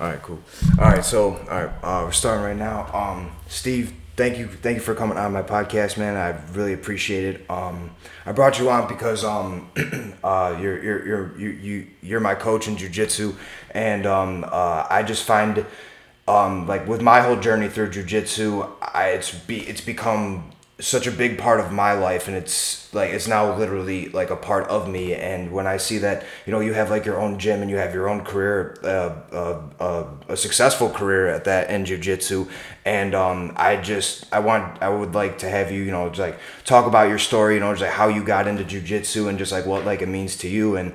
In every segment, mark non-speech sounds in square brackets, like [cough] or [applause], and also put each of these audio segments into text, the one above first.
All right, cool. All right, so all right, uh, we're starting right now. Um, Steve, thank you, thank you for coming on my podcast, man. I really appreciate it. Um, I brought you on because um, [clears throat] uh, you're you're you're you you you're my coach in jujitsu, and um, uh, I just find um, like with my whole journey through jujitsu, I it's be it's become such a big part of my life and it's like it's now literally like a part of me. And when i see that you know you have like your own gym and you have your own career uh, uh, uh, a successful career at that in jiu-jitsu and um, i just i want i would like to have you you know just like talk about your story you know just like how you got into jiu-jitsu and just like what like it means to you. And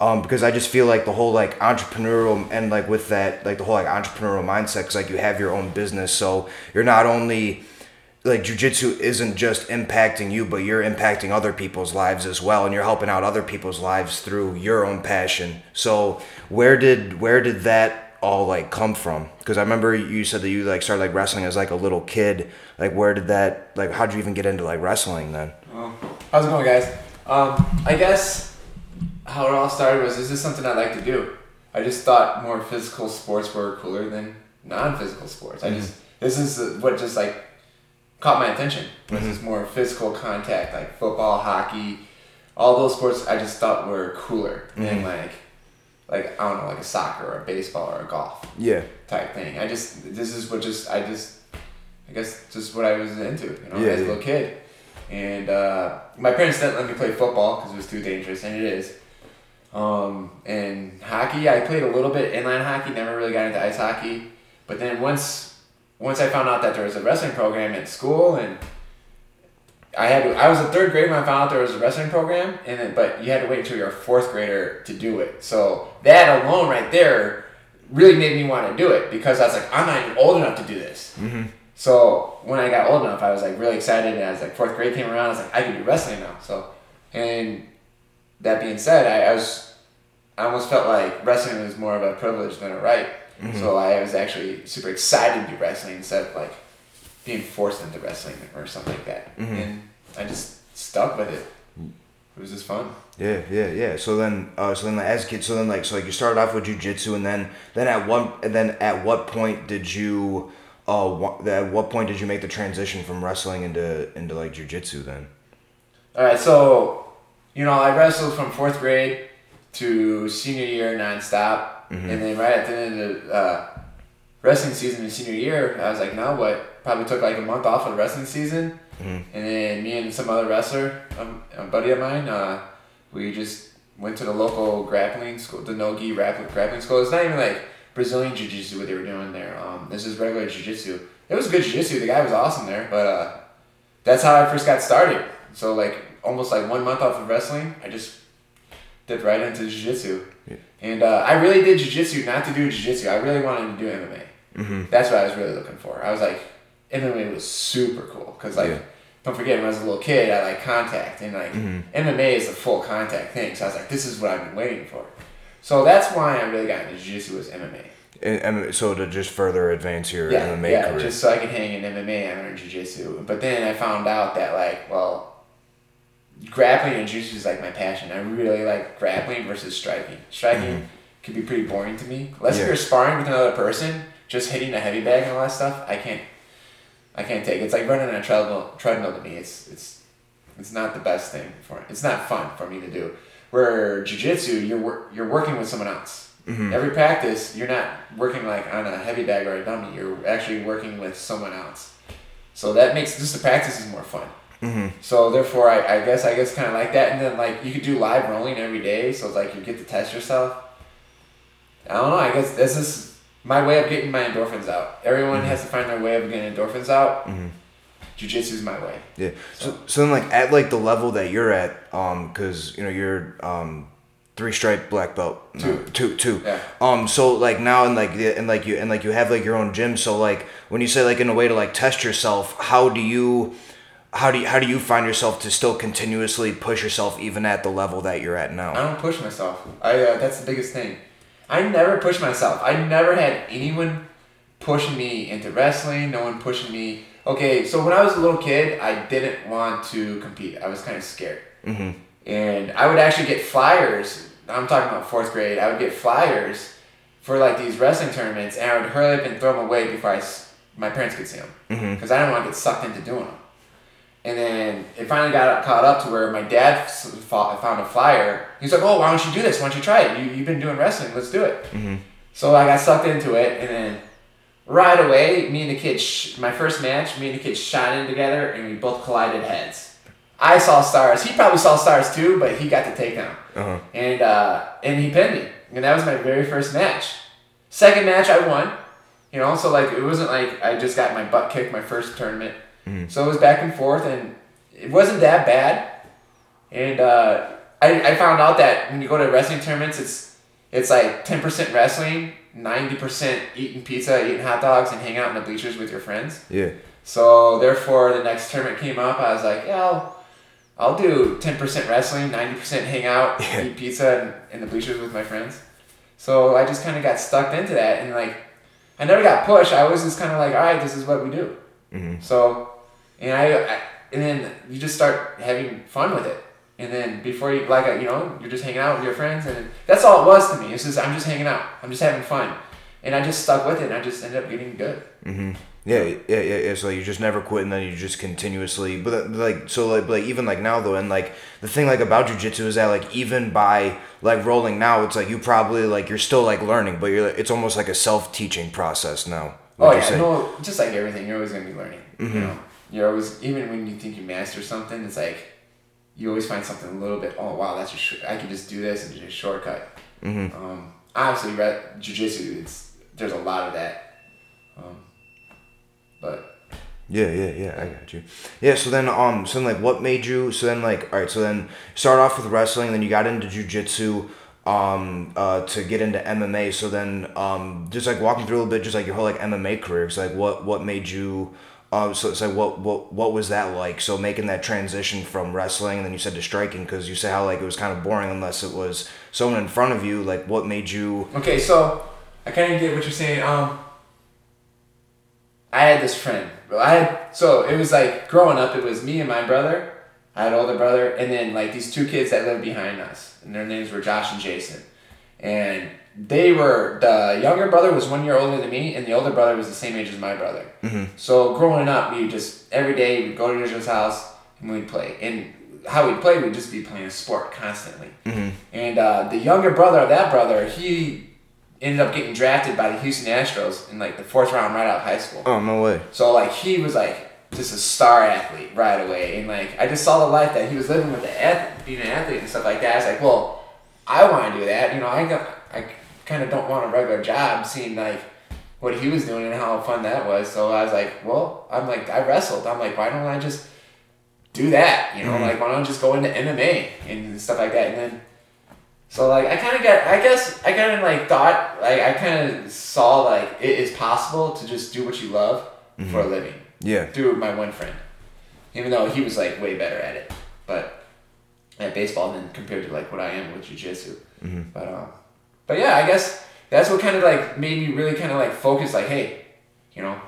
um, because I just feel like the whole like entrepreneurial and like with that like the whole like entrepreneurial mindset because like you have your own business. So you're not only like jujitsu isn't just impacting you, but you're impacting other people's lives as well, and you're helping out other people's lives through your own passion. So where did where did that all like come from? Because I remember you said that you like started like wrestling as like a little kid. Like where did that like how'd you even get into like wrestling then? Well, how's it going, guys? Um, I guess how it all started was this is something I like to do. I just thought more physical sports were cooler than non-physical sports. I just this is what just like caught my attention. This is more physical contact, like football, hockey, all those sports. I just thought were cooler than like, like I don't know, like a soccer or a baseball or a golf Yeah. type thing. I just this is what just I just I guess just what I was into, you know, Yeah, as a yeah. little kid. And uh, my parents didn't let me play football because it was too dangerous, and it is. Um, and hockey, I played a little bit inline hockey. Never really got into ice hockey. But then once once I found out that there was a wrestling program at school, and I had to, I was a third grade when I found out there was a wrestling program, and then but you had to wait until you're a fourth grader to do it. So that alone, right there, really made me want to do it because I was like, I'm not even old enough to do this. Mm-hmm. So when I got old enough, I was like really excited, and as like fourth grade came around, I was like, I can do wrestling now. So, and that being said, I, I was, I almost felt like wrestling was more of a privilege than a right. So I was actually super excited to do wrestling instead of like being forced into wrestling or something like that. And I just stuck with it. It was just fun. Yeah, yeah, yeah. So then, uh, so then, like, as a kid, so then, like, so like, you started off with jujitsu, and then, then at one, and then at what point did you, uh, wa- at what point did you make the transition from wrestling into into like jujitsu? Then. All right, so you know I wrestled from fourth grade to senior year nonstop, and then right at the end of the uh, wrestling season in senior year, I was like, now what? Probably took like a month off of the wrestling season, and then me and some other wrestler, um, a buddy of mine, uh, we just went to the local grappling school, the Nogi grappling grappling school. It's not even like Brazilian jiu jitsu what they were doing there. Um, this is regular jiu jitsu. It was good jiu jitsu. The guy was awesome there, but uh, that's how I first got started. So like almost like one month off of wrestling, I just dipped right into jiu-jitsu. And uh, I really did jiu-jitsu not to do jiu-jitsu. I really wanted to do MMA. Mm-hmm. That's what I was really looking for. I was like, MMA was super cool because like, Yeah. don't forget when I was a little kid, I like contact and like MMA is a full contact thing. So I was like, this is what I've been waiting for. So that's why I really got into jiu-jitsu was MMA. And, and so to just further advance your Yeah, MMA yeah, career. just so I could hang in MMA, I learned jiu-jitsu. But then I found out that like, well, grappling and jiu-jitsu is like my passion. I really like grappling versus striking. Striking can be pretty boring to me. Unless Mm-hmm. Yeah. you're sparring with another person, just hitting a heavy bag and all that stuff, I can't. I can't take. it. It's like running on a treadmill. Treadmill to me, it's it's it's not the best thing for. It's not fun for me to do. Where jujitsu, you're wor- you're working with someone else. Mm-hmm. Every practice, you're not working like on a heavy bag or a dummy. You're actually working with someone else. So that makes just the practice is more fun. Mm-hmm. So therefore, I, I guess I guess kind of like that, and then like you could do live rolling every day, so it's like you get to test yourself. I don't know. I guess this is my way of getting my endorphins out. Everyone has to find their way of getting endorphins out. Mhm. Jiu-jitsu is my way. Yeah. So so then like at like the level that you're at, um, cause you know you're um three stripe black belt. No, Two. two, two. Yeah. Um. So like now and like the- and like you and like you have like your own gym. So like when you say like in a way to like test yourself, how do you? How do you, how do you find yourself to still continuously push yourself even at the level that you're at now? I don't push myself. I uh, that's the biggest thing. I never push myself. I never had anyone pushing me into wrestling. No one pushing me. Okay, so when I was a little kid, I didn't want to compete. I was kind of scared, Mm-hmm. and I would actually get flyers. I'm talking about fourth grade. I would get flyers for like these wrestling tournaments, and I would hurry up and throw them away before I my parents could see them because I didn't want to get sucked into doing them. And then it finally got caught up to where my dad found a flyer. He's like, "Oh, why don't you do this? Why don't you try it? You you've been doing wrestling. Let's do it." So I got sucked into it, and then right away, me and the kid, sh- my first match, me and the kid shot in together, and we both collided heads. I saw stars. He probably saw stars too, but he got the takedown, Uh-huh. and uh, and he pinned me, and that was my very first match. Second match, I won. You know, so like it wasn't like I just got my butt kicked my first tournament. So it was back and forth, and it wasn't that bad. And uh, I, I found out that when you go to wrestling tournaments, it's it's like ten percent wrestling, ninety percent eating pizza, eating hot dogs, and hanging out in the bleachers with your friends. Yeah. So therefore, the next tournament came up. I was like, yeah, I'll, I'll do ten percent wrestling, ninety percent hang out, [laughs] Yeah. eat pizza, and in the bleachers with my friends. So I just kind of got stuck into that, and like, I never got pushed. I was just kind of like, all right, this is what we do. Mhm. So, and I, I, and then you just start having fun with it. And then before you, like, you know, you're just hanging out with your friends, and that's all it was to me. It's just I'm just hanging out. I'm just having fun, and I just stuck with it, and I just ended up getting good. Mm-hmm. Yeah, yeah, yeah, yeah. So you just never quit, and then you just continuously. But uh, like, so like, like even like now though, and like the thing like about jujitsu is that like even by like rolling now, it's like you probably like you're still like learning, but you're it's almost like a self teaching process now. Oh yeah, no, just like everything, you're always gonna be learning. You know, you're always even when you think you master something, it's like you always find something a little bit. Oh wow, that's just sh- I can just do this and just shortcut. Mhm. Um, obviously, re- jujitsu, it's there's a lot of that. Um, but Yeah, yeah, yeah. I got you. Yeah. So then, um, so then, like, what made you? So then, like, all right. So then, start off with wrestling, then you got into jujitsu, um, uh, to get into MMA. So then, um, just like walking through a little bit, just like your whole like MMA career. It's like, what, what made you? Um, so like, what, what, what was that like? So making that transition from wrestling, and then you said to striking, because you said how like it was kind of boring unless it was someone in front of you. Like, what made you? okay, so I kind of get what you're saying. Um, I had this friend. I had so it was like growing up. It was me and my brother. I had an older brother, and then like these two kids that lived behind us, and their names were Josh and Jason. And they were the younger brother was one year older than me, and the older brother was the same age as my brother. So growing up, we just every day we'd go to each other's house and we'd play. And how we'd play, we'd just be playing a sport constantly. And uh, the younger brother of that brother, he ended up getting drafted by the Houston Astros in like the fourth round right out of high school. Oh no way. So like he was like just a star athlete right away, and like I just saw the life that he was living with the being an athlete and stuff like that. I was like, well, I want to do that. You know, I got I kind of don't want a regular job, seeing like what he was doing and how fun that was. So I was like, well, I'm like I wrestled. I'm like, why don't I just do that? You know, mm-hmm. like why don't I just go into MMA and stuff like that, and then. So like I kind of got I guess I kind of like thought like I kind of saw like it is possible to just do what you love mm-hmm. for a living Yeah. through my one friend, even though he was like way better at it, but at baseball than compared to like what I am with jujitsu. Mm-hmm. But um, but yeah, I guess that's what kind of like made me really kind of like focus. Like, hey, you know,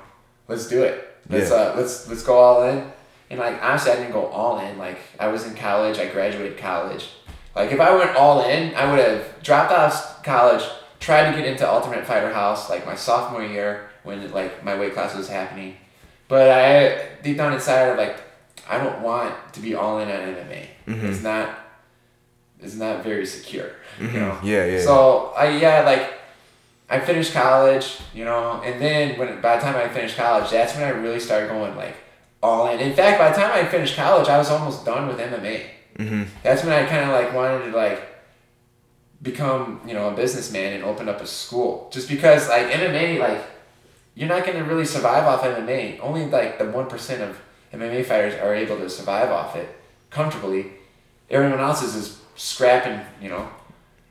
let's do it. Let's Yeah. uh, let's let's go all in. And like honestly, I didn't go all in. Like I was in college. I graduated college. Like if I went all in, I would have dropped out college, tried to get into Ultimate Fighter House like my sophomore year when like my weight class was happening. But I deep down inside, like, I don't want to be all in on MMA. It's not, it's not very secure. You know. Yeah, yeah. So I yeah like, I finished college, you know, and then when by the time I finished college, that's when I really started going like all in. In fact, by the time I finished college, I was almost done with MMA. Mm-hmm. That's when I kind of like wanted to like become you know a businessman and open up a school. Just because like MMA like you're not gonna really survive off MMA. Only like the one percent of MMA fighters are able to survive off it comfortably. Everyone else is just scrapping, you know.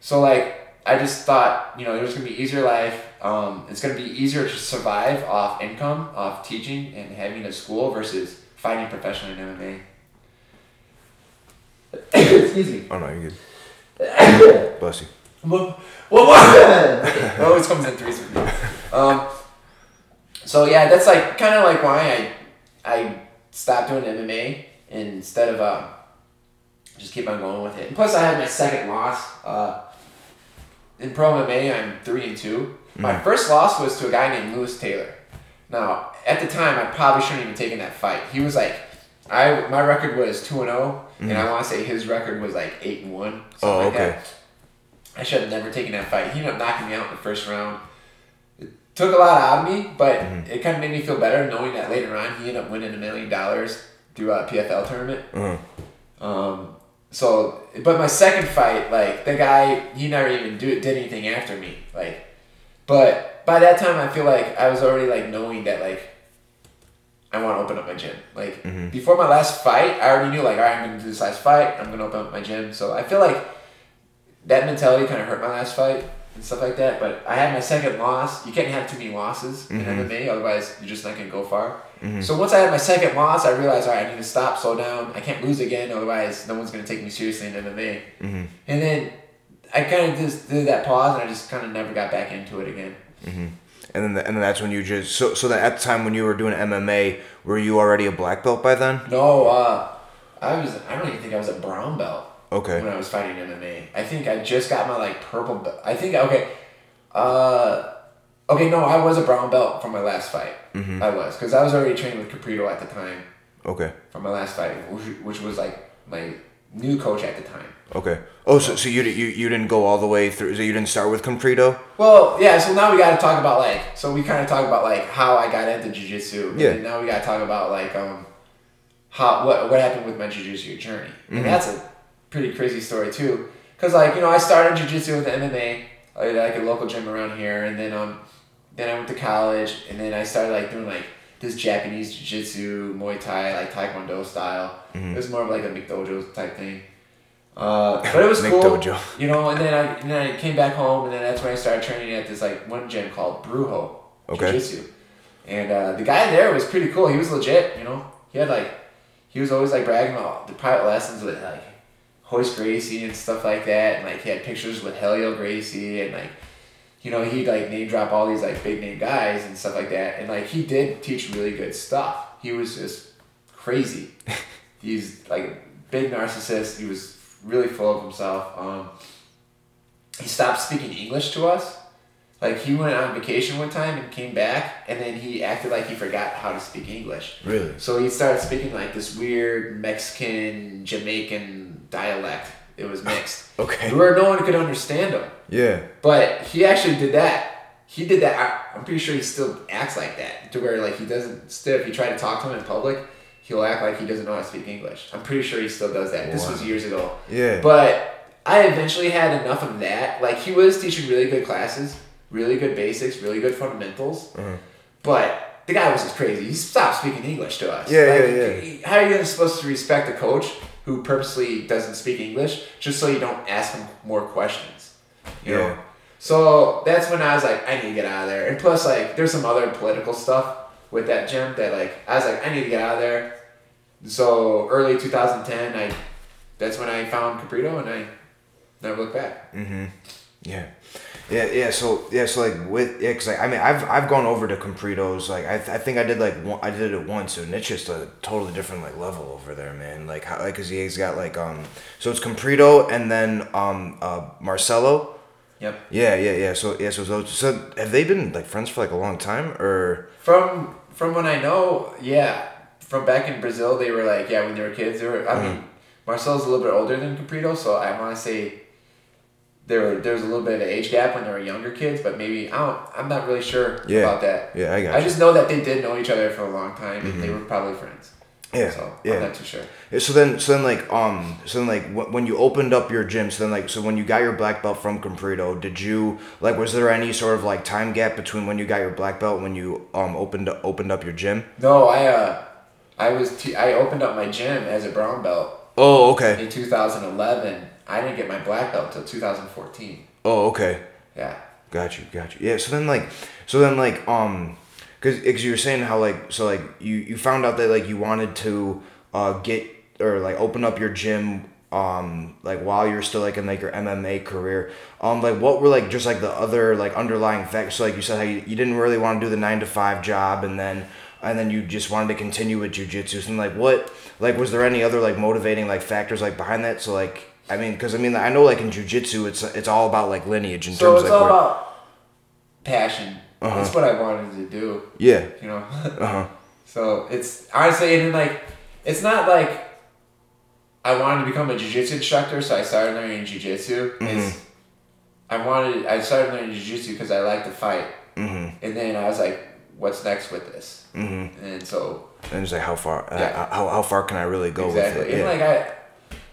So like I just thought, you know, it was gonna be easier life. Um, it's gonna be easier to survive off income, off teaching and having a school versus fighting professionally in MMA. [coughs] Excuse me. Oh no, you're good. [coughs] Bless you. What? What? what? it [laughs] always comes in threes with me. Um, so yeah, that's like kind of like why I I stopped doing MMA instead of um, just keep on going with it. And plus, I had my second loss. Uh, in pro MMA, I'm three and two. My first loss was to a guy named Lewis Taylor. Now, at the time, I probably shouldn't even taken that fight. He was like, I my record was two and zero, and I want to say his record was like eight and one. Oh, like okay. that. I should have never taken that fight. He ended up knocking me out in the first round. It took a lot out of me, but Mm-hmm. it kind of made me feel better knowing that later on he ended up winning a million dollars through a PFL tournament. Uh-huh. Um, so, but my second fight, like the guy, he never even do, did anything after me. Like, but by that time, I feel like I was already like knowing that like I want to open up my gym. Like mm-hmm. before my last fight, I already knew like all right, I'm gonna do this last fight. I'm gonna open up my gym. So I feel like that mentality kind of hurt my last fight and stuff like that. But I had my second loss. You can't have too many losses in mm-hmm. MMA, otherwise you're just not gonna go far. So once I had my second loss, I realized all right, I need to stop, slow down. I can't lose again, otherwise no one's gonna take me seriously in MMA. And then I kind of just did that pause, and I just kind of never got back into it again. And then, and then that's when you just so so that at the time when you were doing MMA, were you already a black belt by then? No, uh, I was. I don't even think I was a brown belt. Okay. When I was fighting MMA, I think I just got my like purple belt. I think okay, uh, okay. No, I was a brown belt for my last fight. I was because I was already trained with Comprido at the time Okay. for my last fight, which, which was like my new coach at the time. Okay. Oh, so, so you you you didn't go all the way through. So you didn't start with Comprido. Well, yeah. So now we got to talk about like. So we kind of talk about like how I got into jujitsu. Yeah. And now we got to talk about like um, how what what happened with my jujitsu journey, and that's a pretty crazy story too. Cause like you know I started jujitsu with MMA like, like a local gym around here, and then um then I went to college, and then I started like doing like this Japanese jiu-jitsu, Muay Thai, like Taekwondo style. It was more of like a McDojo type thing. Uh, but it was [laughs] cool, McDojo. you know. And then I and then I came back home, and then that's when I started training at this like one gym called Brujo Okay. Jiu-Jitsu. And uh, the guy there was pretty cool. He was legit, you know. He had like he was always like bragging about the private lessons with like Royce Gracie and stuff like that, and like he had pictures with Helio Gracie and like you know he'd like name drop all these like big name guys and stuff like that, and like he did teach really good stuff. He was just crazy. [laughs] He's like big narcissist. He was really full of himself. Um, he stopped speaking English to us. Like he went on vacation one time and came back, and then he acted like he forgot how to speak English. Really? So he started speaking like this weird Mexican Jamaican dialect. It was mixed. [laughs] Okay. Where no one could understand him. Yeah. But he actually did that. He did that. I- I'm pretty sure he still acts like that. To where like he doesn't. Still, if you try to talk to him in public, he'll act like he doesn't know how to speak English. I'm pretty sure he still does that. This was years ago. Yeah. But I eventually had enough of that. Like he was teaching really good classes, really good basics, really good fundamentals. Uh-huh. But the guy was just crazy. He stopped speaking English to us. Yeah, Like, yeah, yeah. How are you supposed to respect a coach who purposely doesn't speak English just so you don't ask him more questions? You know? So that's when I was like, I need to get out of there. And plus, like, there's some other political stuff with that gym that, like, I was like, I need to get out of there. So early 2010, I that's when I found Comprido and I never looked back. Mm-hmm. Yeah. Yeah, yeah. So yeah, so like with yeah, cause like I mean I've I've gone over to Comprido's like I, I think I did like one, I did it once and it's just a totally different like level over there, man. Like how like cause he's got like um so it's Comprido and then um uh Marcelo. Yep. Yeah, yeah, yeah. So yeah, so those so have they been like friends for like a long time or From from what I know, yeah, from back in Brazil, they were like, yeah, when they were kids, they were. I mean, Marcelo's a little bit older than Comprido, so I want to say there were there was a little bit of an age gap when they were younger kids, but maybe I don't. I'm not really sure Yeah. about that. Yeah, I got I you. just know that they did know each other for a long time, and they were probably friends. Yeah, So yeah. I'm not too sure. Yeah, So then, so then, like, um, so then, like, wh- when you opened up your gym, so then, like, so when you got your black belt from Comprido, did you like, was there any sort of like time gap between when you got your black belt and when you um opened opened up your gym? No, I uh, I was t- I opened up my gym as a brown belt Oh, okay. in 2011. I didn't get my black belt until 2014. Oh, okay. Yeah. Got you, got you. Yeah. So then, like, so then, like, um, because because you were saying how like so like you you found out that like you wanted to uh get or like open up your gym um like while you're still like in like your MMA career um like what were like just like the other like underlying factors so like you said how you, you didn't really want to do the nine to five job and then and then you just wanted to continue with jujitsu and like what like was there any other like motivating like factors like behind that so like I mean because I mean I know like in jujitsu it's it's all about like lineage in So terms it's like all where- about passion. Uh-huh. It's what I wanted to do. Yeah. You know. [laughs] Uh huh. So it's honestly, and like, it's not like I wanted to become a jujitsu instructor, so I started learning jujitsu. Mm-hmm. It's I wanted, I started learning jujitsu because I like to fight, Mhm. and then I was like, what's next with this? Mhm. And so And it's like how far? Uh, how how far can I really go exactly, with it? and Yeah. like I,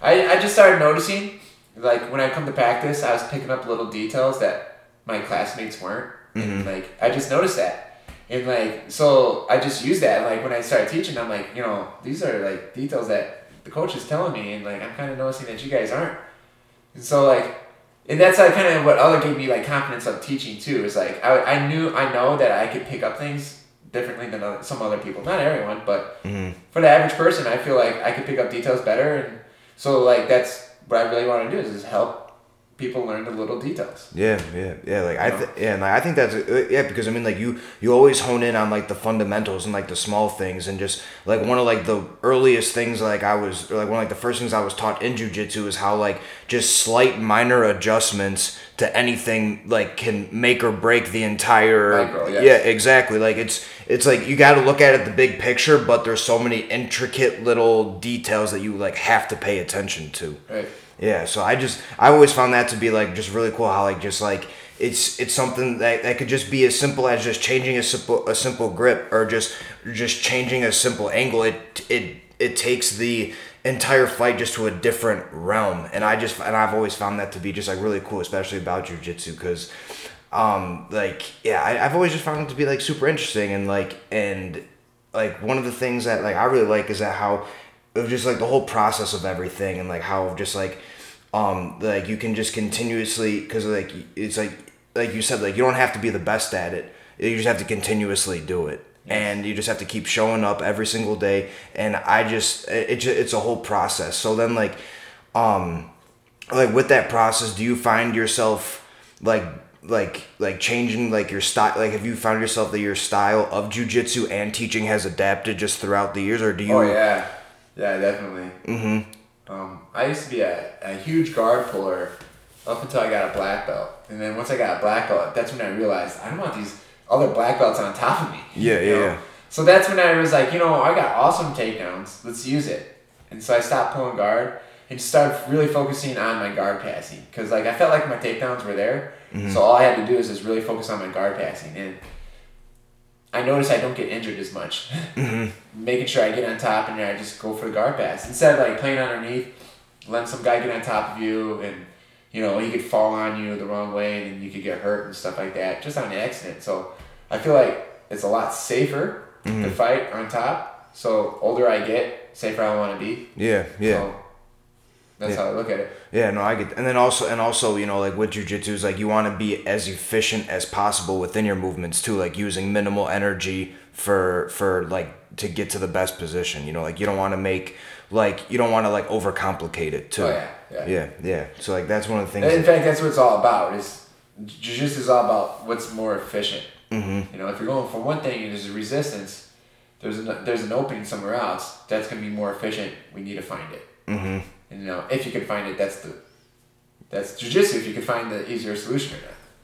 I, I just started noticing, like when I come to practice, I was picking up little details that my classmates weren't, Mm-hmm. and like I just noticed that, and like so I just used that. Like when I started teaching, I'm like, you know, these are like details that the coach is telling me, and like I'm kind of noticing that you guys aren't, and so like. And that's like kind of what other gave me like confidence of teaching too. Is like I, I knew I know that I could pick up things differently than other, some other people. Not everyone, but Mhm. for the average person, I feel like I could pick up details better, and so like that's what I really want to do is just help people learn the little details. Yeah, yeah, yeah. Like I, th- yeah, and like, I think that's uh, yeah because I mean like you you always hone in on like the fundamentals and like the small things and just like one of like the earliest things like I was or, like one of like the first things I was taught in jujitsu is how like just slight minor adjustments to anything like can make or break the entire Micro, yes. yeah exactly like it's it's like you got to look at it the big picture but there's so many intricate little details that you like have to pay attention to Right. yeah, so I just I always found that to be like just really cool how like just like it's it's something that, that could just be as simple as just changing a simple a simple grip or just just changing a simple angle. It it it takes the entire fight just to a different realm, and I just and I've always found that to be just like really cool, especially about jujitsu because. Um, like yeah, I, I've always just found it to be like super interesting and like and like one of the things that like I really like is that how of just like the whole process of everything and like how just like um like you can just continuously because like it's like like you said like you don't have to be the best at it you just have to continuously do it and you just have to keep showing up every single day. And i just it, it it's a whole process. So then like um like with that process do you find yourself like like like changing like your style like have you found yourself that your style of jujitsu and teaching has adapted just throughout the years? Or do you Oh yeah, yeah, definitely. Mm-hmm. Um, I used to be a, a huge guard puller up until I got a black belt, and then once I got a black belt, that's when I realized I don't want these other black belts on top of me. Yeah, yeah, know? yeah. So that's when I was like, you know, I got awesome takedowns. Let's use it. And so I stopped pulling guard and started really focusing on my guard passing because like I felt like my takedowns were there. Mm-hmm. So all I had to do is just really focus on my guard passing and. I notice I don't get injured as much. [laughs] Mm-hmm. Making sure I get on top and then I just go for the guard pass instead of like playing underneath, letting some guy get on top of you and you know he could fall on you the wrong way and you could get hurt and stuff like that just on accident. So I feel like it's a lot safer Mm-hmm. to fight on top. So older I get, safer I want to be. yeah yeah So that's Yeah. how I look at it. Yeah, no, I get, and then also, and also, you know, like with jujitsu, is like you want to be as efficient as possible within your movements too, like using minimal energy for for like to get to the best position. You know, like you don't want to make like you don't want to like overcomplicate it too. Oh yeah, yeah. yeah, yeah. So like that's one of the things. And in that- fact, that's what it's all about. Is jiu-jitsu is all about what's more efficient. Mhm. You know, if you're going for one thing and there's a resistance, there's an there's an opening somewhere else that's gonna be more efficient. We need to find it. Mhm. And you know, if you can find it, that's the that's jiu-jitsu. If you can find the easier solution or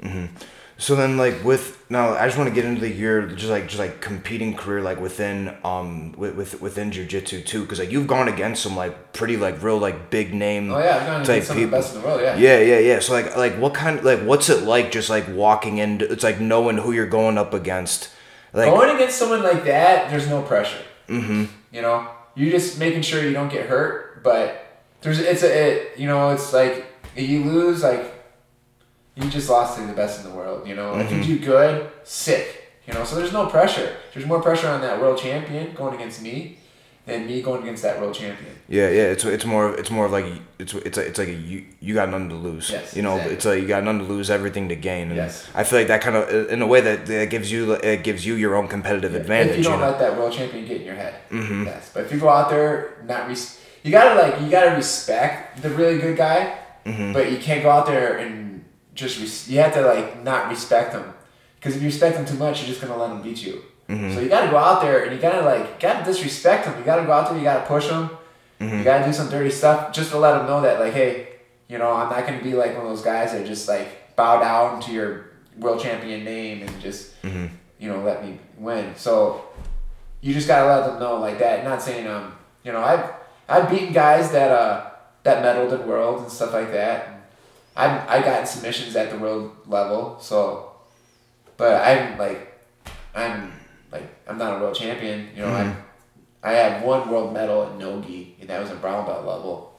not. So then, like with now, I just want to get into your just like just like competing career, like within um with, with within jujitsu too, because like you've gone against some like pretty like real like big name Oh yeah, I've gone against some of the best in the world. Yeah. Yeah, yeah, yeah. So like like what kind like what's it like just like walking into it's like knowing who you're going up against. Like Going against someone like that, there's no pressure. Mm-hmm. You know, you're just making sure you don't get hurt, but there's it's a it, you know it's like you lose like you just lost to the best in the world. You know, if you do good, sick. You know, so there's no pressure. There's more pressure on that world champion going against me than me going against that world champion. yeah, yeah, it's it's more it's more of like it's it's it's like a, you you got nothing to lose. Yes, you know, exactly. it's like you got nothing to lose, everything to gain. And Yes. I feel like that kind of in a way that, that gives you it gives you your own competitive advantage. If you don't know? let that world champion get in your head. Mm-hmm. Yes. But if you go out there not res- you gotta like you gotta respect the really good guy, Mm-hmm. but you can't go out there and just res- you have to like not respect them because if you respect them too much, you're just gonna let them beat you. Mm-hmm. So you gotta go out there and you gotta like gotta disrespect them. You gotta go out there. You gotta push them. Mm-hmm. You gotta do some dirty stuff just to let them know that like hey, you know I'm not gonna be like one of those guys that just like bow down to your world champion name and just Mhm. you know let me win. So you just gotta let them know like that. Not saying um you know I've I've beaten guys that uh that medaled in world and stuff like that. I've I got submissions at the world level. So, but I'm like I'm like I'm not a world champion. You know Mhm. I I have one world medal in nogi and that was a brown belt level.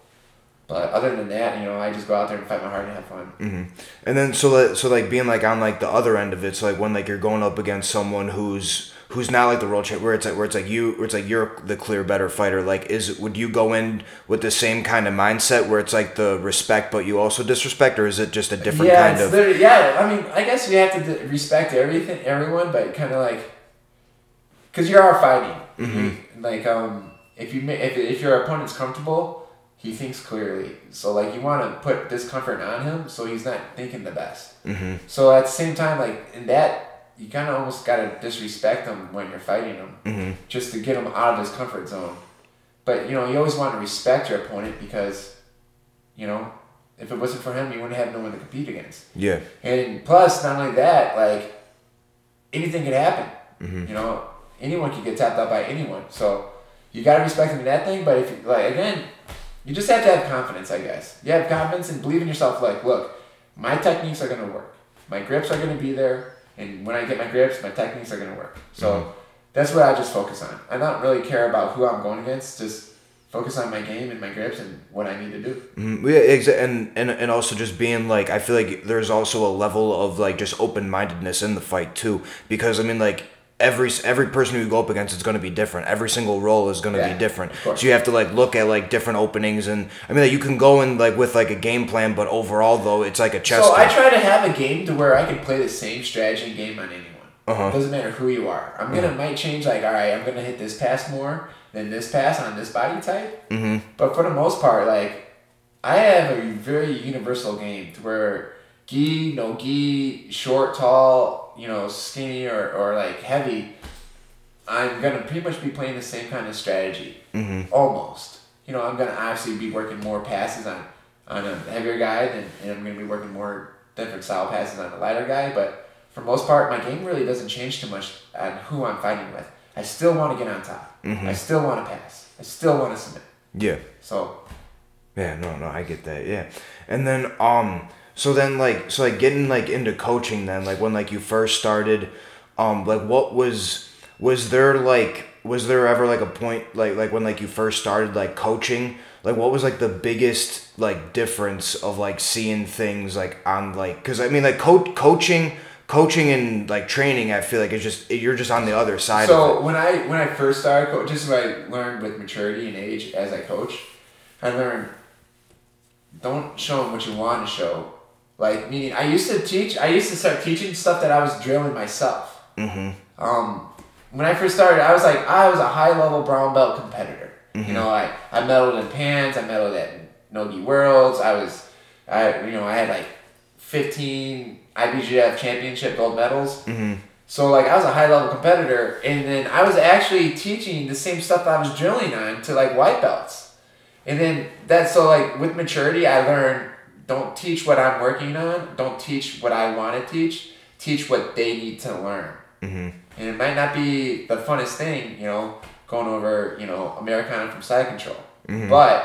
But other than that, you know, I just go out there and fight my heart and have fun. hmm And then so like so like being like on like the other end of it, so like when like you're going up against someone who's who's not like the world champ, where it's like where it's like you, where it's like you're the clear better fighter. Like, is would you go in with the same kind of mindset where it's like the respect, but you also disrespect, or is it just a different yeah, kind it's of? yeah. I mean, I guess you have to respect everything, everyone, but kind of like, cause you are fighting. Mm-hmm. Like, um, if you if if your opponent's comfortable, he thinks clearly. So like, you want to put discomfort on him, so he's not thinking the best. hmm So at the same time, like in that, you kind of almost gotta disrespect him when you're fighting him, hmm just to get him out of his comfort zone. But you know, you always want to respect your opponent because, you know, if it wasn't for him, you wouldn't have no one to compete against. Yeah. And plus, not only that, like anything could happen. Mhm. You know, anyone could get tapped out by anyone. So you gotta respect them in that thing. But if you, like again, you just have to have confidence. I guess you have confidence and believe in yourself. Like, look, my techniques are gonna work. My grips are gonna be there, and when I get my grips, my techniques are gonna work. So that's what I just focus on. I don't really care about who I'm going against. Just focus on my game and my grips and what I need to do. Mhm. Yeah, exa- and, and and also just being like, I feel like there's also a level of like just open mindedness in the fight too, because I mean like every every person you go up against is going to be different. Every single role is going to Yeah, be different. So you have to like look at like different openings, and I mean like you can go in like with like a game plan, but overall though it's like a chess. So I try to have a game to where I can play the same strategy and game on anyone. Uh-huh. Doesn't matter who you are. I'm gonna might change like all right. I'm gonna hit this pass more than this pass on this body type. Mhm. But for the most part, like I have a very universal game to where gi, no gi, short, tall, you know, skinny or, or like heavy. I'm gonna pretty much be playing the same kind of strategy Mhm. almost. You know, I'm gonna obviously be working more passes on on a heavier guy than and I'm gonna be working more different style passes on a lighter guy. But for most part, my game really doesn't change too much on who I'm fighting with. I still want to get on top. Mhm. I still want to pass. I still want to submit. Yeah. So Yeah, no, no, I get that. Yeah, and then um, so then like so like getting like into coaching then like when like you first started, um, like what was was there like was there ever like a point like like when like you first started like coaching like what was like the biggest like difference of like seeing things like on like because I mean like co- coaching coaching and like training I feel like it's just you're just on the other side of So when I when I first started coach, just what I learned with maturity and age as I coach, I learned don't show them what you want to show. Like meaning, I used to teach. I used to start teaching stuff that I was drilling myself. Mm-hmm. Um, when I first started, I was like I was a high level brown belt competitor. You know, I I medaled in pans. I medaled at Nogi Worlds. I was, I you know I had like fifteen IBJJF championship gold medals. Mm-hmm. So like I was a high level competitor, and then I was actually teaching the same stuff that I was drilling on to like white belts, and then that's so like with maturity I learned don't teach what I'm working on, don't teach what I want to teach, teach what they need to learn, Mm-hmm. and it might not be the funnest thing, you know, going over you know Americana from side control, Mhm. but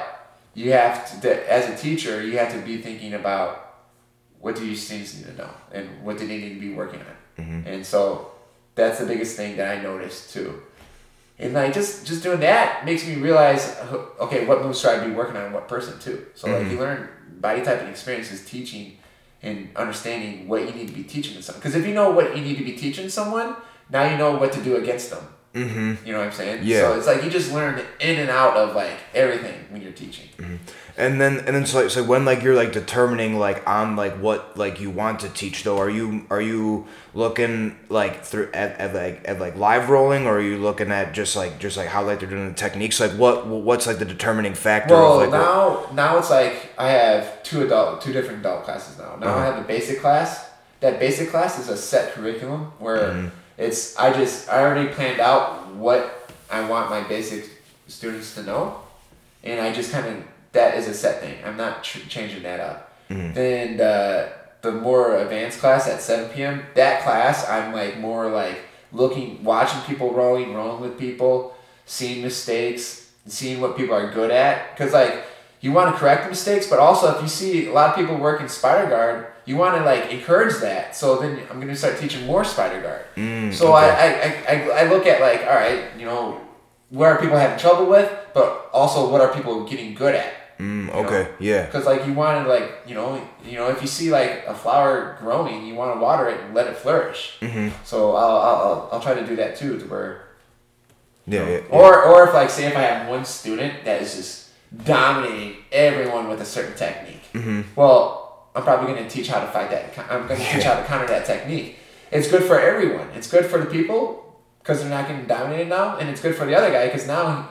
you have to as a teacher you have to be thinking about what do these students need to know and what do they need to be working on. Mhm. And so that's the biggest thing that I noticed too. And like just just doing that makes me realize okay, what moves should I be working on what person too. So like you learn body type experience is teaching and understanding what you need to be teaching to someone. Because if you know what you need to be teaching someone, now you know what to do against them. Mm-hmm. You know what I'm saying? Yeah. So it's like you just learn in and out of like everything when you're teaching. And then and then so like, so when like you're like determining like on like what like you want to teach though are you are you looking like through at, at like at like live rolling or are you looking at just like just like how like they're doing the techniques like what what's like the determining factor Well, of like what- now now it's like I have two adult, two different adult classes now. Now Uh-huh. I have the basic class. That basic class is a set curriculum where Mhm. It's I just I already planned out what I want my basic students to know, and I just kind of that is a set thing. I'm not ch- changing that up. Mhm. Then the the more advanced class at seven p.m. That class, I'm like more like looking, watching people rowing, rowing with people, seeing mistakes, seeing what people are good at. Cause like you want to correct mistakes, but also if you see a lot of people working spider guard, you want to like encourage that. So then I'm gonna start teaching more spider guard. Mm, so okay. I, I, I, I look at like, all right, you know, where are people having trouble with, but also what are people getting good at. Mm, okay. know? Yeah. Because like you want to like you know you know if you see like a flower growing, you want to water it and let it flourish. Mhm. So I'll, I'll, I'll, I'll try to do that too, to where Yeah. yeah, yeah. or or if like say if I have one student that is just dominating everyone with a certain technique, Mhm. well I'm probably going to teach how to fight that. I'm going to teach how to counter that technique. It's good for everyone. It's good for the people because they're not getting dominated now, and it's good for the other guy because now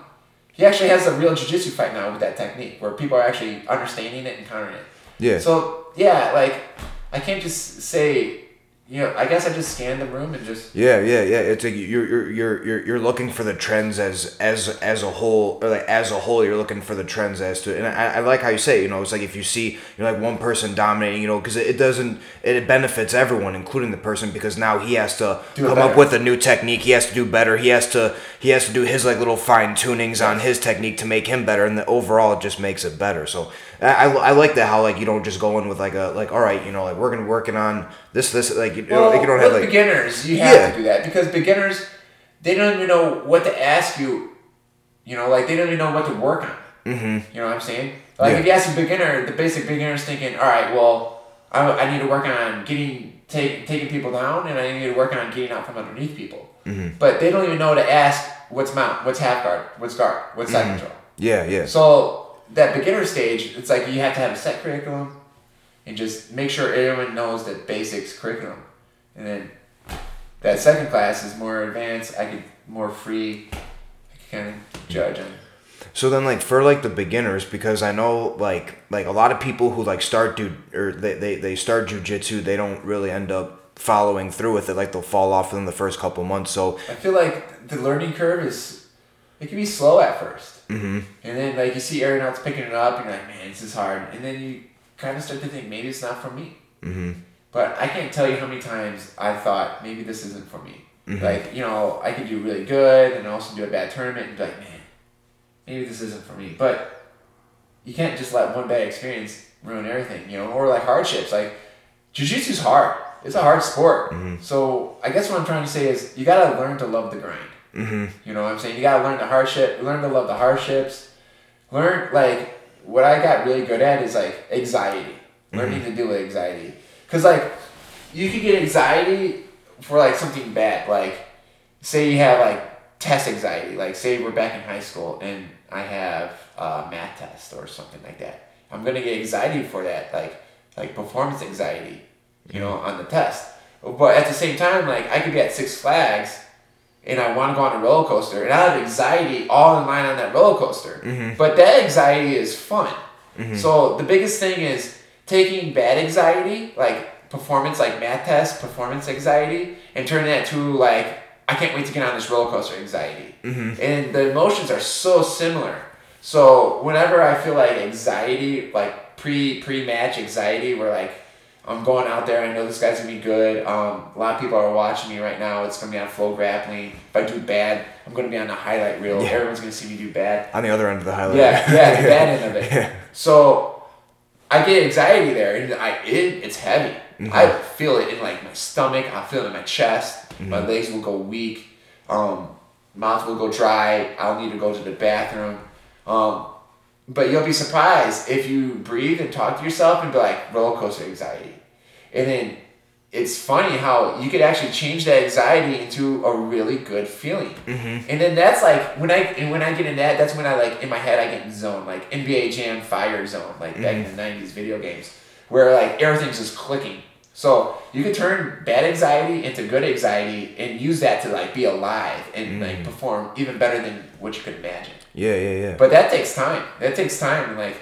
he, he actually has a real jiu-jitsu fight now with that technique where people are actually understanding it and countering it. Yeah. So yeah, like I can't just say, you know, I guess I just scan the room and just Yeah, yeah, yeah. It's like you're you're you're you're you're looking for the trends as as as a whole, or like as a whole, you're looking for the trends as to. And I, I like how you say, it, you know, it's like if you see you're like one person dominating, you know, because it, it doesn't it benefits everyone, including the person, because now he has to Do come up with a new technique. He has to do better. He has to he has to do his like little fine tunings on his technique to make him better, and the overall it just makes it better. So I, I, like that how like you don't just go in with like a like all right, you know, like we're gonna working on this this like you, know, like you don't have like beginners, you have Yeah. to do that because beginners, they don't even know what to ask you. You know, like they don't even know what to work on. mm-hmm. You know what I'm saying? Like Yeah. if you ask a beginner, the basic beginner's thinking, all right, well, I, I need to work on getting take, taking people down, and I need to work on getting out from underneath people. Mm-hmm. But they don't even know to ask what's mount, what's half guard, what's guard, what's side control. yeah yeah So that beginner stage, it's like you have to have a set curriculum and just make sure everyone knows that basics curriculum. And then that second class is more advanced. I could more free. I could kind of judge on. So then, like for like the beginners, because I know like like a lot of people who like start do or they they, they start jujitsu, they don't really end up following through with it. Like they'll fall off within the first couple months. So I feel like the learning curve is it can be slow at 1st Mhm. and then like you see else picking it up, and you're like, man, this is hard. And then you kind of start to think maybe it's not for me. hmm But I can't tell you how many times I thought maybe this isn't for me. Mhm. Like, you know, I could do really good and also do a bad tournament and be like, man, maybe this isn't for me. But you can't just let one bad experience ruin everything, you know, or like hardships. Like, jiu-jitsu's hard. It's a hard sport. Mhm. So I guess what I'm trying to say is you gotta learn to love the grind. Hmm You know what I'm saying? You gotta learn the hardship, learn to love the hardships. Learn like what I got really good at is like anxiety. Learning to deal with anxiety. Cause like you could get anxiety for like something bad. Like say you have like test anxiety. Like say we're back in high school and I have a math test or something like that. I'm gonna get anxiety for that, like like performance anxiety, you know, on the test. But at the same time, like I could be at Six Flags and I want to go on a roller coaster, and I have anxiety all in line on that roller coaster. Mm-hmm. But that anxiety is fun. Mm-hmm. So the biggest thing is taking bad anxiety, like performance, like math test, performance anxiety, and turning that to like I can't wait to get on this roller coaster anxiety. Mm-hmm. And the emotions are so similar. So whenever I feel like anxiety, like pre pre match anxiety, where like I'm going out there, I know this guy's gonna be good. Um, a lot of people are watching me right now. It's gonna be on FloGrappling. If I do bad, I'm gonna be on the highlight reel. Yeah. Everyone's gonna see me do bad. on the other end of the highlight. Yeah, yeah, the [laughs] bad end of it. Yeah. So I get anxiety there, and I it, it's heavy. Mm-hmm. I feel it in like my stomach. I feel it in my chest. My Mm-hmm. legs will go weak. Um, mouth will go dry. I'll need to go to the bathroom. Um, but you'll be surprised if you breathe and talk to yourself and be like roller coaster anxiety, and then it's funny how you could actually change that anxiety into a really good feeling. Mm-hmm. And then that's like when I and when I get in that, that's when I like in my head I get in zone, like NBA Jam Fire Zone, like back in the nineties video games, where like everything's just clicking. So you can turn bad anxiety into good anxiety and use that to like be alive and like perform even better than what you could imagine. Yeah, yeah, yeah. But that takes time. That takes time. Like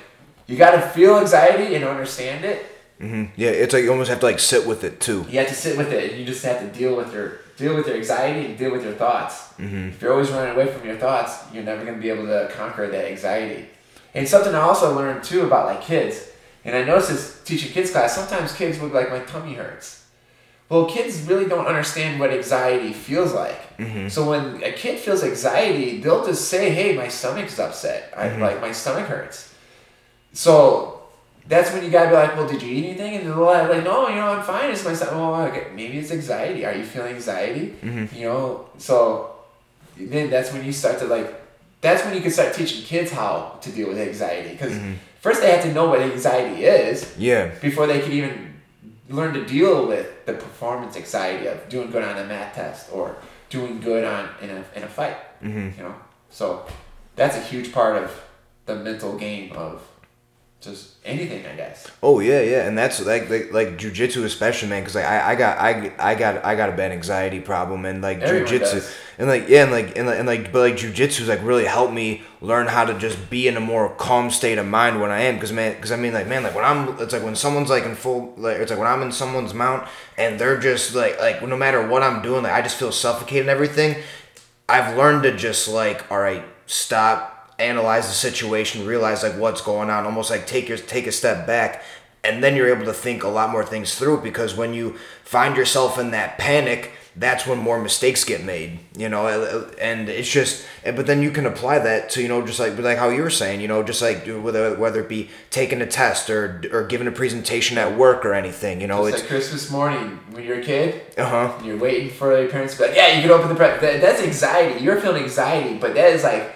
you got to feel anxiety and understand it. Hmm Yeah, it's like you almost have to like sit with it too. You have to sit with it. and You just have to deal with your deal with your anxiety and deal with your thoughts. Mm-hmm. If you're always running away from your thoughts, you're never gonna be able to conquer that anxiety. And something I also learned too about like kids And I noticed this teaching kids class. Sometimes kids would be like, my tummy hurts. Well, kids really don't understand what anxiety feels like. Mm-hmm. So when a kid feels anxiety, they'll just say, "Hey, my stomach's upset. I Mm-hmm. like my stomach hurts." So that's when you gotta be like, "Well, did you eat anything?" And they're like, "No, you know, I'm fine. It's my stomach." Well, okay, maybe it's anxiety. Are you feeling anxiety? Mm-hmm. You know, so then that's when you start to like. That's when you can start teaching kids how to deal with anxiety because Mm-hmm. first they have to know what anxiety is Yeah. before they could even learn to deal with the performance anxiety of doing good on a math test or doing good on in a, in a fight Mm-hmm. you know so that's a huge part of the mental game of just anything i guess Oh yeah, yeah, and that's like like, like jujitsu especially, man. Cause like I, I got I, I got I got a bad anxiety problem, and like Everyone jujitsu, does. and like yeah, and like and like, and like but like jujitsu's like really helped me learn how to just be in a more calm state of mind when I am. Cause man, cause I mean like man, like when I'm, it's like when someone's like in full, like it's like when I'm in someone's mount and they're just like like no matter what I'm doing, like I just feel suffocated and everything. I've learned to just like, all right, stop, analyze the situation, realize like what's going on, almost like take your take a step back, and then you're able to think a lot more things through because when you find yourself in that panic, that's when more mistakes get made, you know, and it's just but then you can apply that to, you know, just like like how you were saying, you know, just like whether whether it be taking a test or or giving a presentation at work or anything, you know, it's it's like christmas morning when you're a kid uh-huh. you're waiting for your parents to be like yeah you can open the present that, that's anxiety. You're feeling anxiety but that is like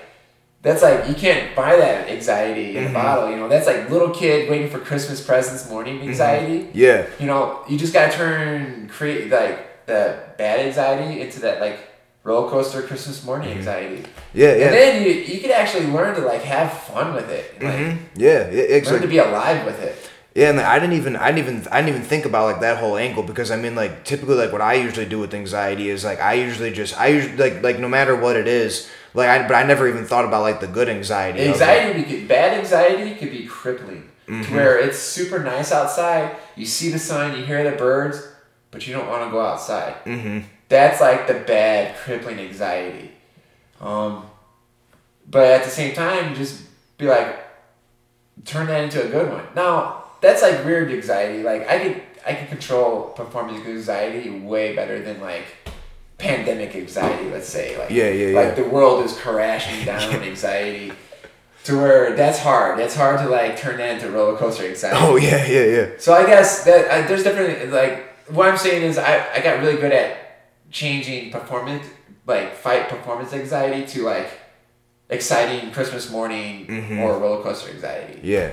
that's like you can't buy that anxiety in a mm-hmm. bottle you know that's like little kid waiting for christmas presents morning mm-hmm. anxiety Yeah. you know, you just gotta turn create like the bad anxiety into that like roller coaster Christmas morning mm-hmm. anxiety. Yeah, yeah. And then you you could actually learn to like have fun with it. Like Mhm. Yeah, yeah, learn exactly. to be alive with it. Yeah, and I didn't even I didn't even I didn't even think about like that whole angle because I mean like typically like what I usually do with anxiety is like I usually just I usually like like no matter what it is like I but I never even thought about like the good anxiety. like- Anxiety could bad anxiety could be crippling. Mm-hmm. To where it's super nice outside, you see the sun, you hear the birds, but you don't want to go outside. Mhm. That's like the bad crippling anxiety. Um, but at the same time, just be like, turn that into a good one. Now that's like weird anxiety. Like I could I could control performance anxiety way better than like pandemic anxiety. Let's say like Yeah, yeah, yeah. like the world is crashing [laughs] down anxiety. To where that's hard. That's hard to like turn that into roller coaster anxiety. Oh yeah, yeah, yeah. So I guess that uh, there's different like what I'm saying is I, I got really good at changing performance like fight performance anxiety to like exciting Christmas morning Mhm. or roller coaster anxiety. Yeah.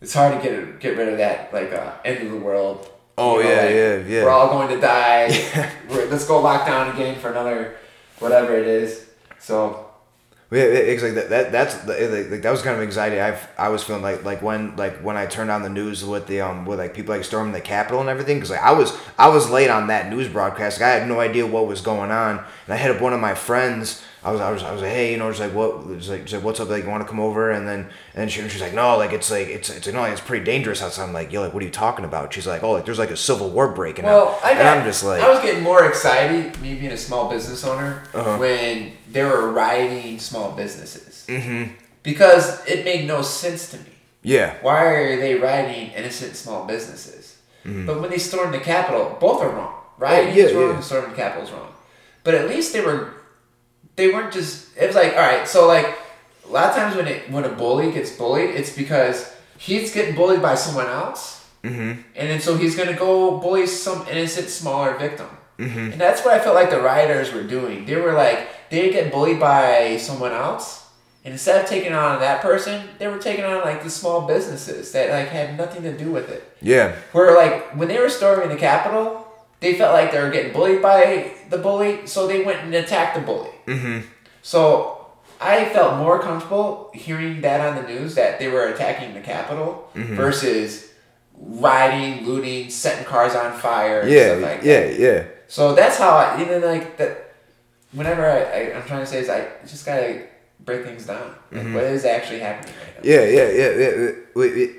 It's hard to get get rid of that like uh, end of the world. Oh You know, yeah, like, yeah, yeah. We're all going to die. [laughs] We're, let's go lock down again for another whatever it is. So Yeah, it- it's like that. that that's like, like that was kind of anxiety I I was feeling like like when like when I turned on the news with the um with like people like storming the Capitol and everything because like I was I was late on that news broadcast. Like, I had no idea what was going on, and I hit up one of my friends. I was I was I was like hey you know just like what just like, just like what's up like you want to come over and then and she, she's like no like it's like it's it's no like, it's pretty dangerous outside. I'm like yo like what are you talking about? She's like oh like there's like a civil war breaking Well, out, I and got, I'm just like I was getting more excited, me being a small business owner, Uh-huh. when they were rioting small businesses mm-hmm because it made no sense to me. yeah Why are they rioting innocent small businesses? But when they stormed the Capitol, both are wrong. Rioting Mm-hmm. Oh, yeah, is wrong, yeah. storming the Capitol is wrong. But at least they were, they weren't just. It was like, all right, so like a lot of times when it when a bully gets bullied, it's because he's getting bullied by someone else, mm-hmm and then so he's gonna go bully some innocent smaller victim. mm-hmm And that's what I felt like the rioters were doing. They were like they get bullied by someone else, and instead of taking on that person, they were taking on like the small businesses that like had nothing to do with it. yeah Where like when they were storming the Capitol, they felt like they were getting bullied by the bully, so they went and attacked the bully. mm-hmm So I felt more comfortable hearing that on the news that they were attacking the Capitol Mm-hmm. versus rioting, looting, setting cars on fire. yeah like that. yeah yeah So that's how I even like that. Whenever I, I I'm trying to say is I just gotta break things down. Like Mhm. what is actually happening right now? Yeah, yeah, yeah, yeah. Wait, wait.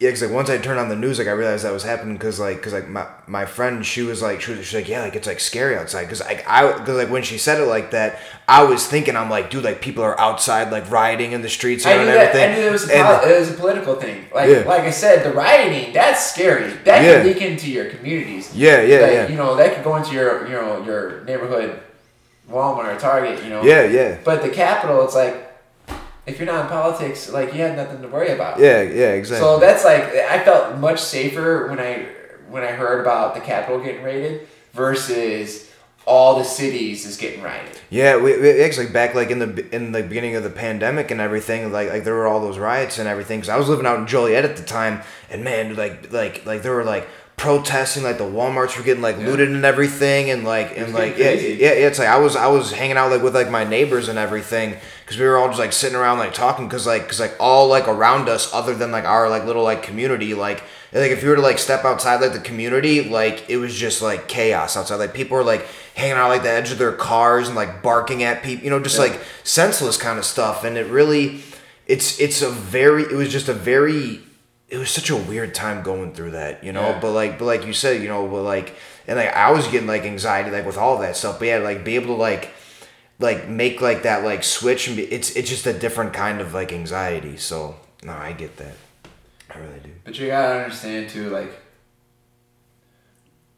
Yeah, cause like once I turned on the news, like I realized that was happening because like, cause like my, my friend, she was like, she was she's like, yeah, like it's like scary outside. Cause like I, cause like when she said it like that, I was thinking, I'm like, dude, like people are outside like rioting in the streets I and knew that. everything. I knew it was, a And- poli- it was a political thing. Like Yeah. like I said, the rioting that's scary. That Yeah. can leak into your communities. yeah, yeah, Like, yeah, You know that could go into your you know your neighborhood, Walmart or Target. You know. yeah, yeah, But the Capitol, it's like if you're not in politics, like you have nothing to worry about. yeah, yeah, exactly. So that's like I felt much safer when I when I heard about the Capitol getting raided versus all the cities is getting raided. Yeah, we, we actually back like in the in the beginning of the pandemic and everything, like like there were all those riots and everything. Cause I was living out in Joliet at the time, and man, like like like there were like protesting, like the WalMarts were getting like Yeah. looted and everything, and like and like yeah, yeah yeah. It's like I was I was hanging out like with like my neighbors and everything, cause we were all just like sitting around like talking, cause like cause like all like around us, other than like our like little like community, like like if you were to like step outside like the community, like it was just like chaos outside. Like people were like hanging out like the edge of their cars and like barking at people, you know, just Yeah. like senseless kind of stuff. And it really, it's it's a very, it was just a very, it was such a weird time going through that, you know. Yeah. But like, but like you said, you know, but like, and like I was getting like anxiety like with all that stuff. But yeah, like be able to like like make like that like switch and be, it's it's just a different kind of like anxiety. So no, I get that. I really do. But you gotta understand too, like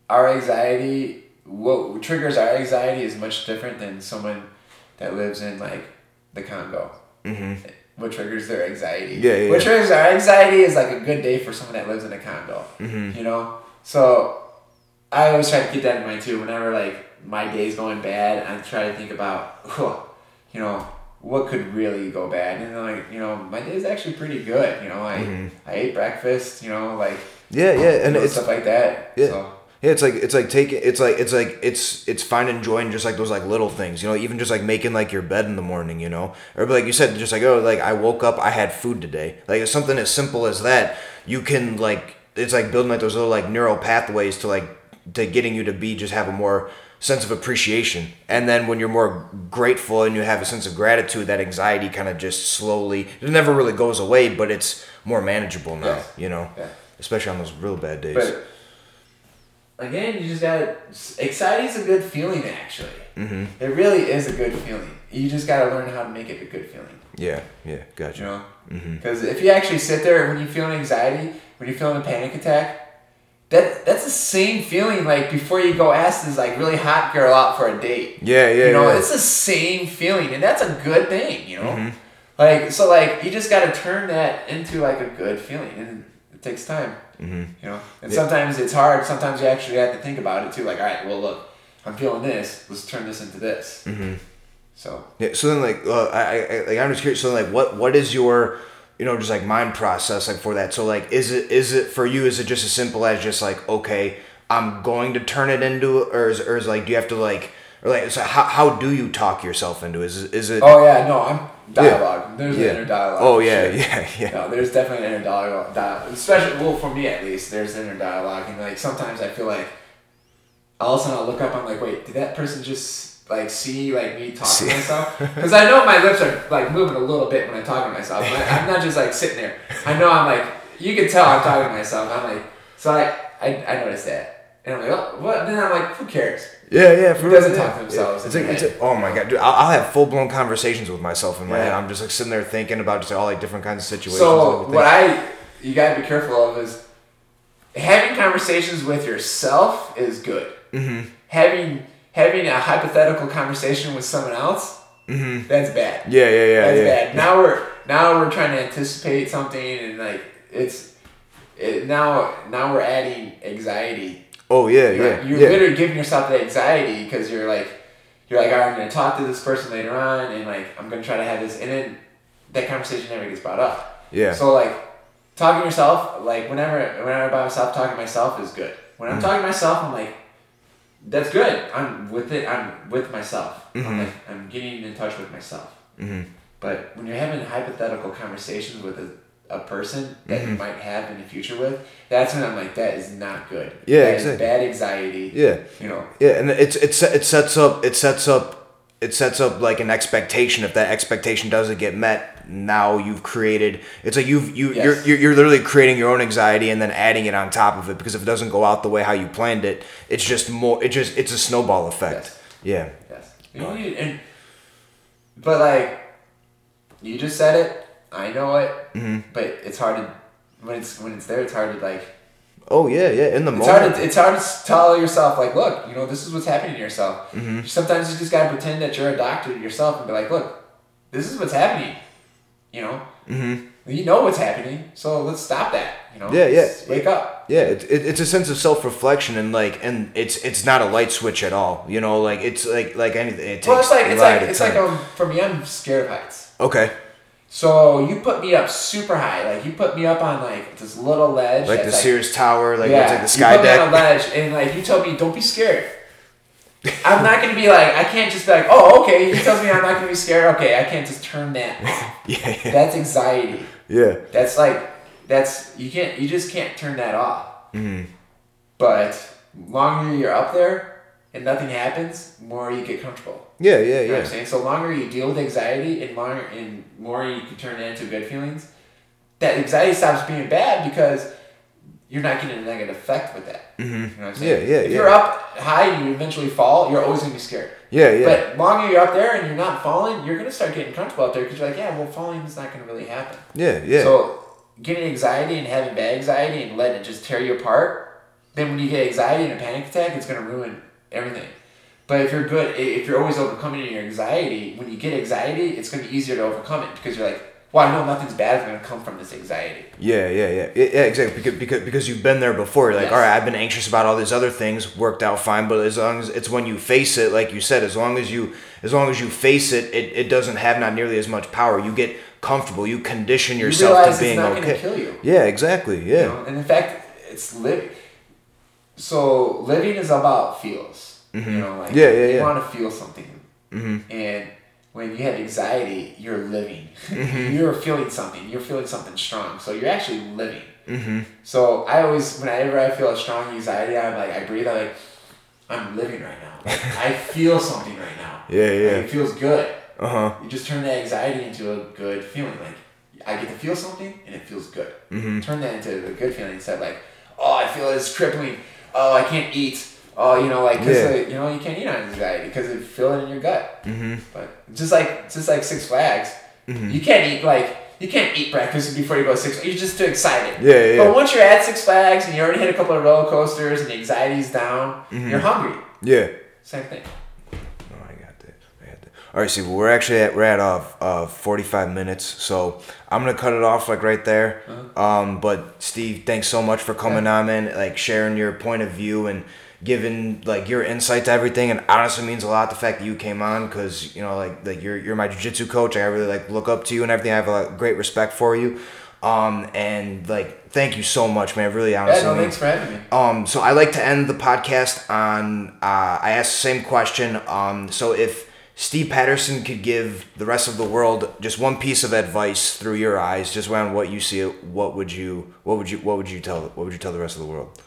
our anxiety, what triggers our anxiety is much different than someone that lives in like the Congo. Mm-hmm. What triggers their anxiety? Yeah, yeah, What triggers our anxiety is like a good day for someone that lives in a Congo. Mm-hmm. You know, so I always try to keep that in mind too. Whenever like my day's going bad, I try to think about, you know, what could really go bad, and like you know, my day's actually pretty good. You know, I Mhm. I ate breakfast. You know, like Yeah, yeah, and you know, it's stuff like that. Yeah. So Yeah, it's like it's like taking it's like it's like it's it's finding joy in just like those like little things, you know, even just like making like your bed in the morning, you know, or like you said, just like oh, like I woke up, I had food today, like it's something as simple as that. You can like it's like building like those little like neural pathways to like to getting you to be just have a more sense of appreciation, and then when you're more grateful and you have a sense of gratitude, that anxiety kind of just slowly it never really goes away, but it's more manageable now, you know, Yeah. especially on those real bad days. But again, you just gotta. Anxiety is a good feeling, actually. mm-hmm. It really is a good feeling. You just gotta learn how to make it a good feeling. Yeah, yeah, gotcha. You know, Mm-hmm. because if you actually sit there when you feel an anxiety, when you're feeling a panic attack, that that's the same feeling like before you go ask this like really hot girl out for a date. Yeah, yeah, you know, yeah. it's the same feeling, and that's a good thing. You know, Mhm. like so like you just gotta turn that into like a good feeling, and it takes time. Mm-hmm. You know, and Yeah. sometimes it's hard. Sometimes you actually have to think about it too. Like, all right, well, look, I'm feeling this. Let's turn this into this. Mm-hmm. So Yeah. So then, like, uh, I, I, like, I'm just curious. So, like, what, what is your, you know, just like mind process like for that? So, like, is it, is it for you? Is it just as simple as just like, okay, I'm going to turn it into, or is, or is like, do you have to like, or like, so how, how do you talk yourself into? Is, it- is it? Oh yeah, no, I'm dialogue. There's yeah. an inner dialogue. Oh yeah, sure. yeah, yeah. No, there's definitely an inner dialogue. dialogue. Especially, well, for me at least, there's inner dialogue, and like sometimes I feel like all of a sudden I'll look up, I'm like, wait, did that person just like see like me talking See. to myself? [laughs] Because I know my lips are like moving a little bit when I talk to myself. I, I'm not just like sitting there. I know I'm like, you can tell I'm talking to myself. I'm like, so I I, I noticed that, and I'm like, oh, what? Then I'm like, who cares? Yeah, yeah. For doesn't yeah, talk to themselves It's like, it's like, oh my god, dude! I'll, I'll have full blown conversations with myself in my Yeah. head. I'm just like sitting there thinking about just all like different kinds of situations. So what I you gotta be careful of is having conversations with yourself is good. Mm-hmm. Having having a hypothetical conversation with someone else, Mm-hmm. that's bad. Yeah, yeah, yeah, That's yeah. bad. Now we're now we're trying to anticipate something and like it's it, now now we're adding anxiety. Oh yeah, You're, yeah, you're yeah. literally giving yourself the anxiety because you're like you're like, all right, I'm gonna talk to this person later on and like I'm gonna try to have this and then that conversation never gets brought up. Yeah. So like talking to yourself, like whenever whenever I'm by myself, talking to myself is good. When I'm Mhm. talking to myself, I'm like, that's good. I'm with it. I'm with myself. Mhm. I'm like I'm getting in touch with myself. mm-hmm. But when you're having hypothetical conversations with a, a person that you Mhm. might have in the future with, that's when I'm like, that is not good. Yeah, That exactly. bad anxiety. Yeah. You know. Yeah, and it's it's it sets up it sets up it sets up like an expectation. If that expectation doesn't get met, now you've created. It's like you've you Yes. you're, you're you're literally creating your own anxiety and then adding it on top of it because if it doesn't go out the way how you planned it, it's just more. It just it's a snowball effect. Yeah. Yes. You know, and, but like, you just said it. I know it. Mm-hmm. But it's hard to when it's when it's there. It's hard to like. Oh yeah, yeah. In the It's moment. hard. To, it's hard to tell yourself like, look, you know, this is what's happening to yourself. Mm-hmm. Sometimes you just gotta pretend that you're a doctor to yourself and be like, look, this is what's happening. You know. Mm-hmm. You know what's happening, so let's stop that. You know. Yeah, yeah. Just Wake up. Yeah, it, it, it's a sense of self reflection and like, and it's it's not a light switch at all. You know, like it's like like anything. It takes Well, it's like it's like it's like um for me, I'm scared of heights. okay, So you put me up super high, like you put me up on like this little ledge, like the that's, Sears Tower, like yeah, like the you sky put me on a deck. ledge, and like you told me, don't be scared. I'm not gonna be like, I can't just be like, oh, okay. He tells me I'm not gonna be scared. Okay, I can't just turn that. [laughs] Yeah, yeah, That's anxiety. yeah. That's like, that's you can't, you just can't turn that off. Mm-hmm. But longer you're up there and nothing happens, more you get comfortable. Yeah, yeah, You know what yeah. I'm saying? So longer you deal with anxiety and longer and more you can turn it into good feelings, that anxiety stops being bad because you're not getting a negative effect with that. You know what I'm saying? Mm-hmm. Yeah, yeah, If yeah. you're up high and you eventually fall, you're always gonna be scared. Yeah, yeah. But longer you're up there and you're not falling, you're gonna start getting comfortable up there because you're like, yeah, well, falling is not gonna really happen. yeah, yeah. So getting anxiety and having bad anxiety and letting it just tear you apart, then when you get anxiety and a panic attack, it's gonna ruin everything. But if you're good, if you're always overcoming your anxiety, when you get anxiety, it's gonna be easier to overcome it because you're like, well, I know nothing's bad is gonna come from this anxiety. Yeah, yeah, yeah, yeah, exactly. Because, because because you've been there before. You're like, Yes. all right, I've been anxious about all these other things, worked out fine. But as long as it's when you face it, like you said, as long as you as long as you face it, it, it doesn't have not nearly as much power. You get comfortable. You condition yourself realize to it's being okay. kill you. Yeah, exactly. Yeah. You know? And in fact, it's living. So living is about feels. You know, like Mm-hmm. Yeah, yeah, you yeah. want to feel something, mm-hmm. and when you have anxiety, you're living. Mm-hmm. [laughs] you're feeling something. You're feeling something strong. So you're actually living. Mm-hmm. So I always, whenever I feel a strong anxiety, I'm like, I breathe. I'm like, I'm living right now. Like, [laughs] I feel something right now. Yeah, yeah. Like, it feels good. Uh huh. You just turn that anxiety into a good feeling. Like I get to feel something and it feels good. Mm-hmm. Turn that into a good feeling instead of like, oh, I feel it's crippling. Oh, I can't eat. Oh, you know, like, cause Yeah. you know, you can't eat on anxiety because you feel it in your gut. Mm-hmm. But just like, just like Six Flags, you can't eat like. You can't eat breakfast before you go to Six Flags. You're just too excited. Yeah, yeah, But once you're at Six Flags and you already hit a couple of roller coasters and the anxiety's down, Mm-hmm. you're hungry. Yeah. Same thing. Oh, I got that. I got that. All right, see, well, we're actually at we're at uh, uh 45 minutes, so I'm gonna cut it off like right there. Um, but Steve, thanks so much for coming on, man. Like sharing your point of view and giving like your insight to everything. And honestly, means a lot the fact that you came on because you know like like you're you're my jujitsu coach. I really like look up to you and everything. I have a great respect for you. Um, and like thank you so much, man. Really, honestly. Yeah, no, means- thanks for having me. um, so I like to end the podcast on uh, I asked the same question. Um, so if Steve Patterson could give the rest of the world just one piece of advice through your eyes, just around what you see, what would you what would you what would you tell what would you tell the rest of the world?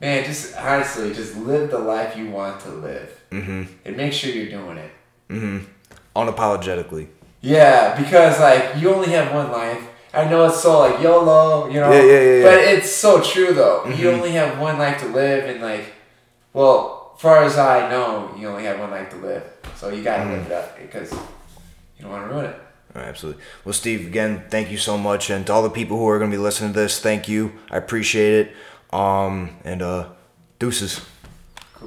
Man, just honestly, just live the life you want to live, mm-hmm. and make sure you're doing it. Mm-hmm. Unapologetically. Yeah, because like you only have one life. I know it's so like YOLO, you know. Yeah, yeah, yeah, yeah. But it's so true though. You mm-hmm. only have one life to live, and like, well, far as I know, you only have one life to live. So you gotta live mm-hmm. it up because you don't want to ruin it. Right, absolutely. Well, Steve, again, thank you so much, and to all the people who are going to be listening to this, thank you. I appreciate it. Um, and uh, deuces.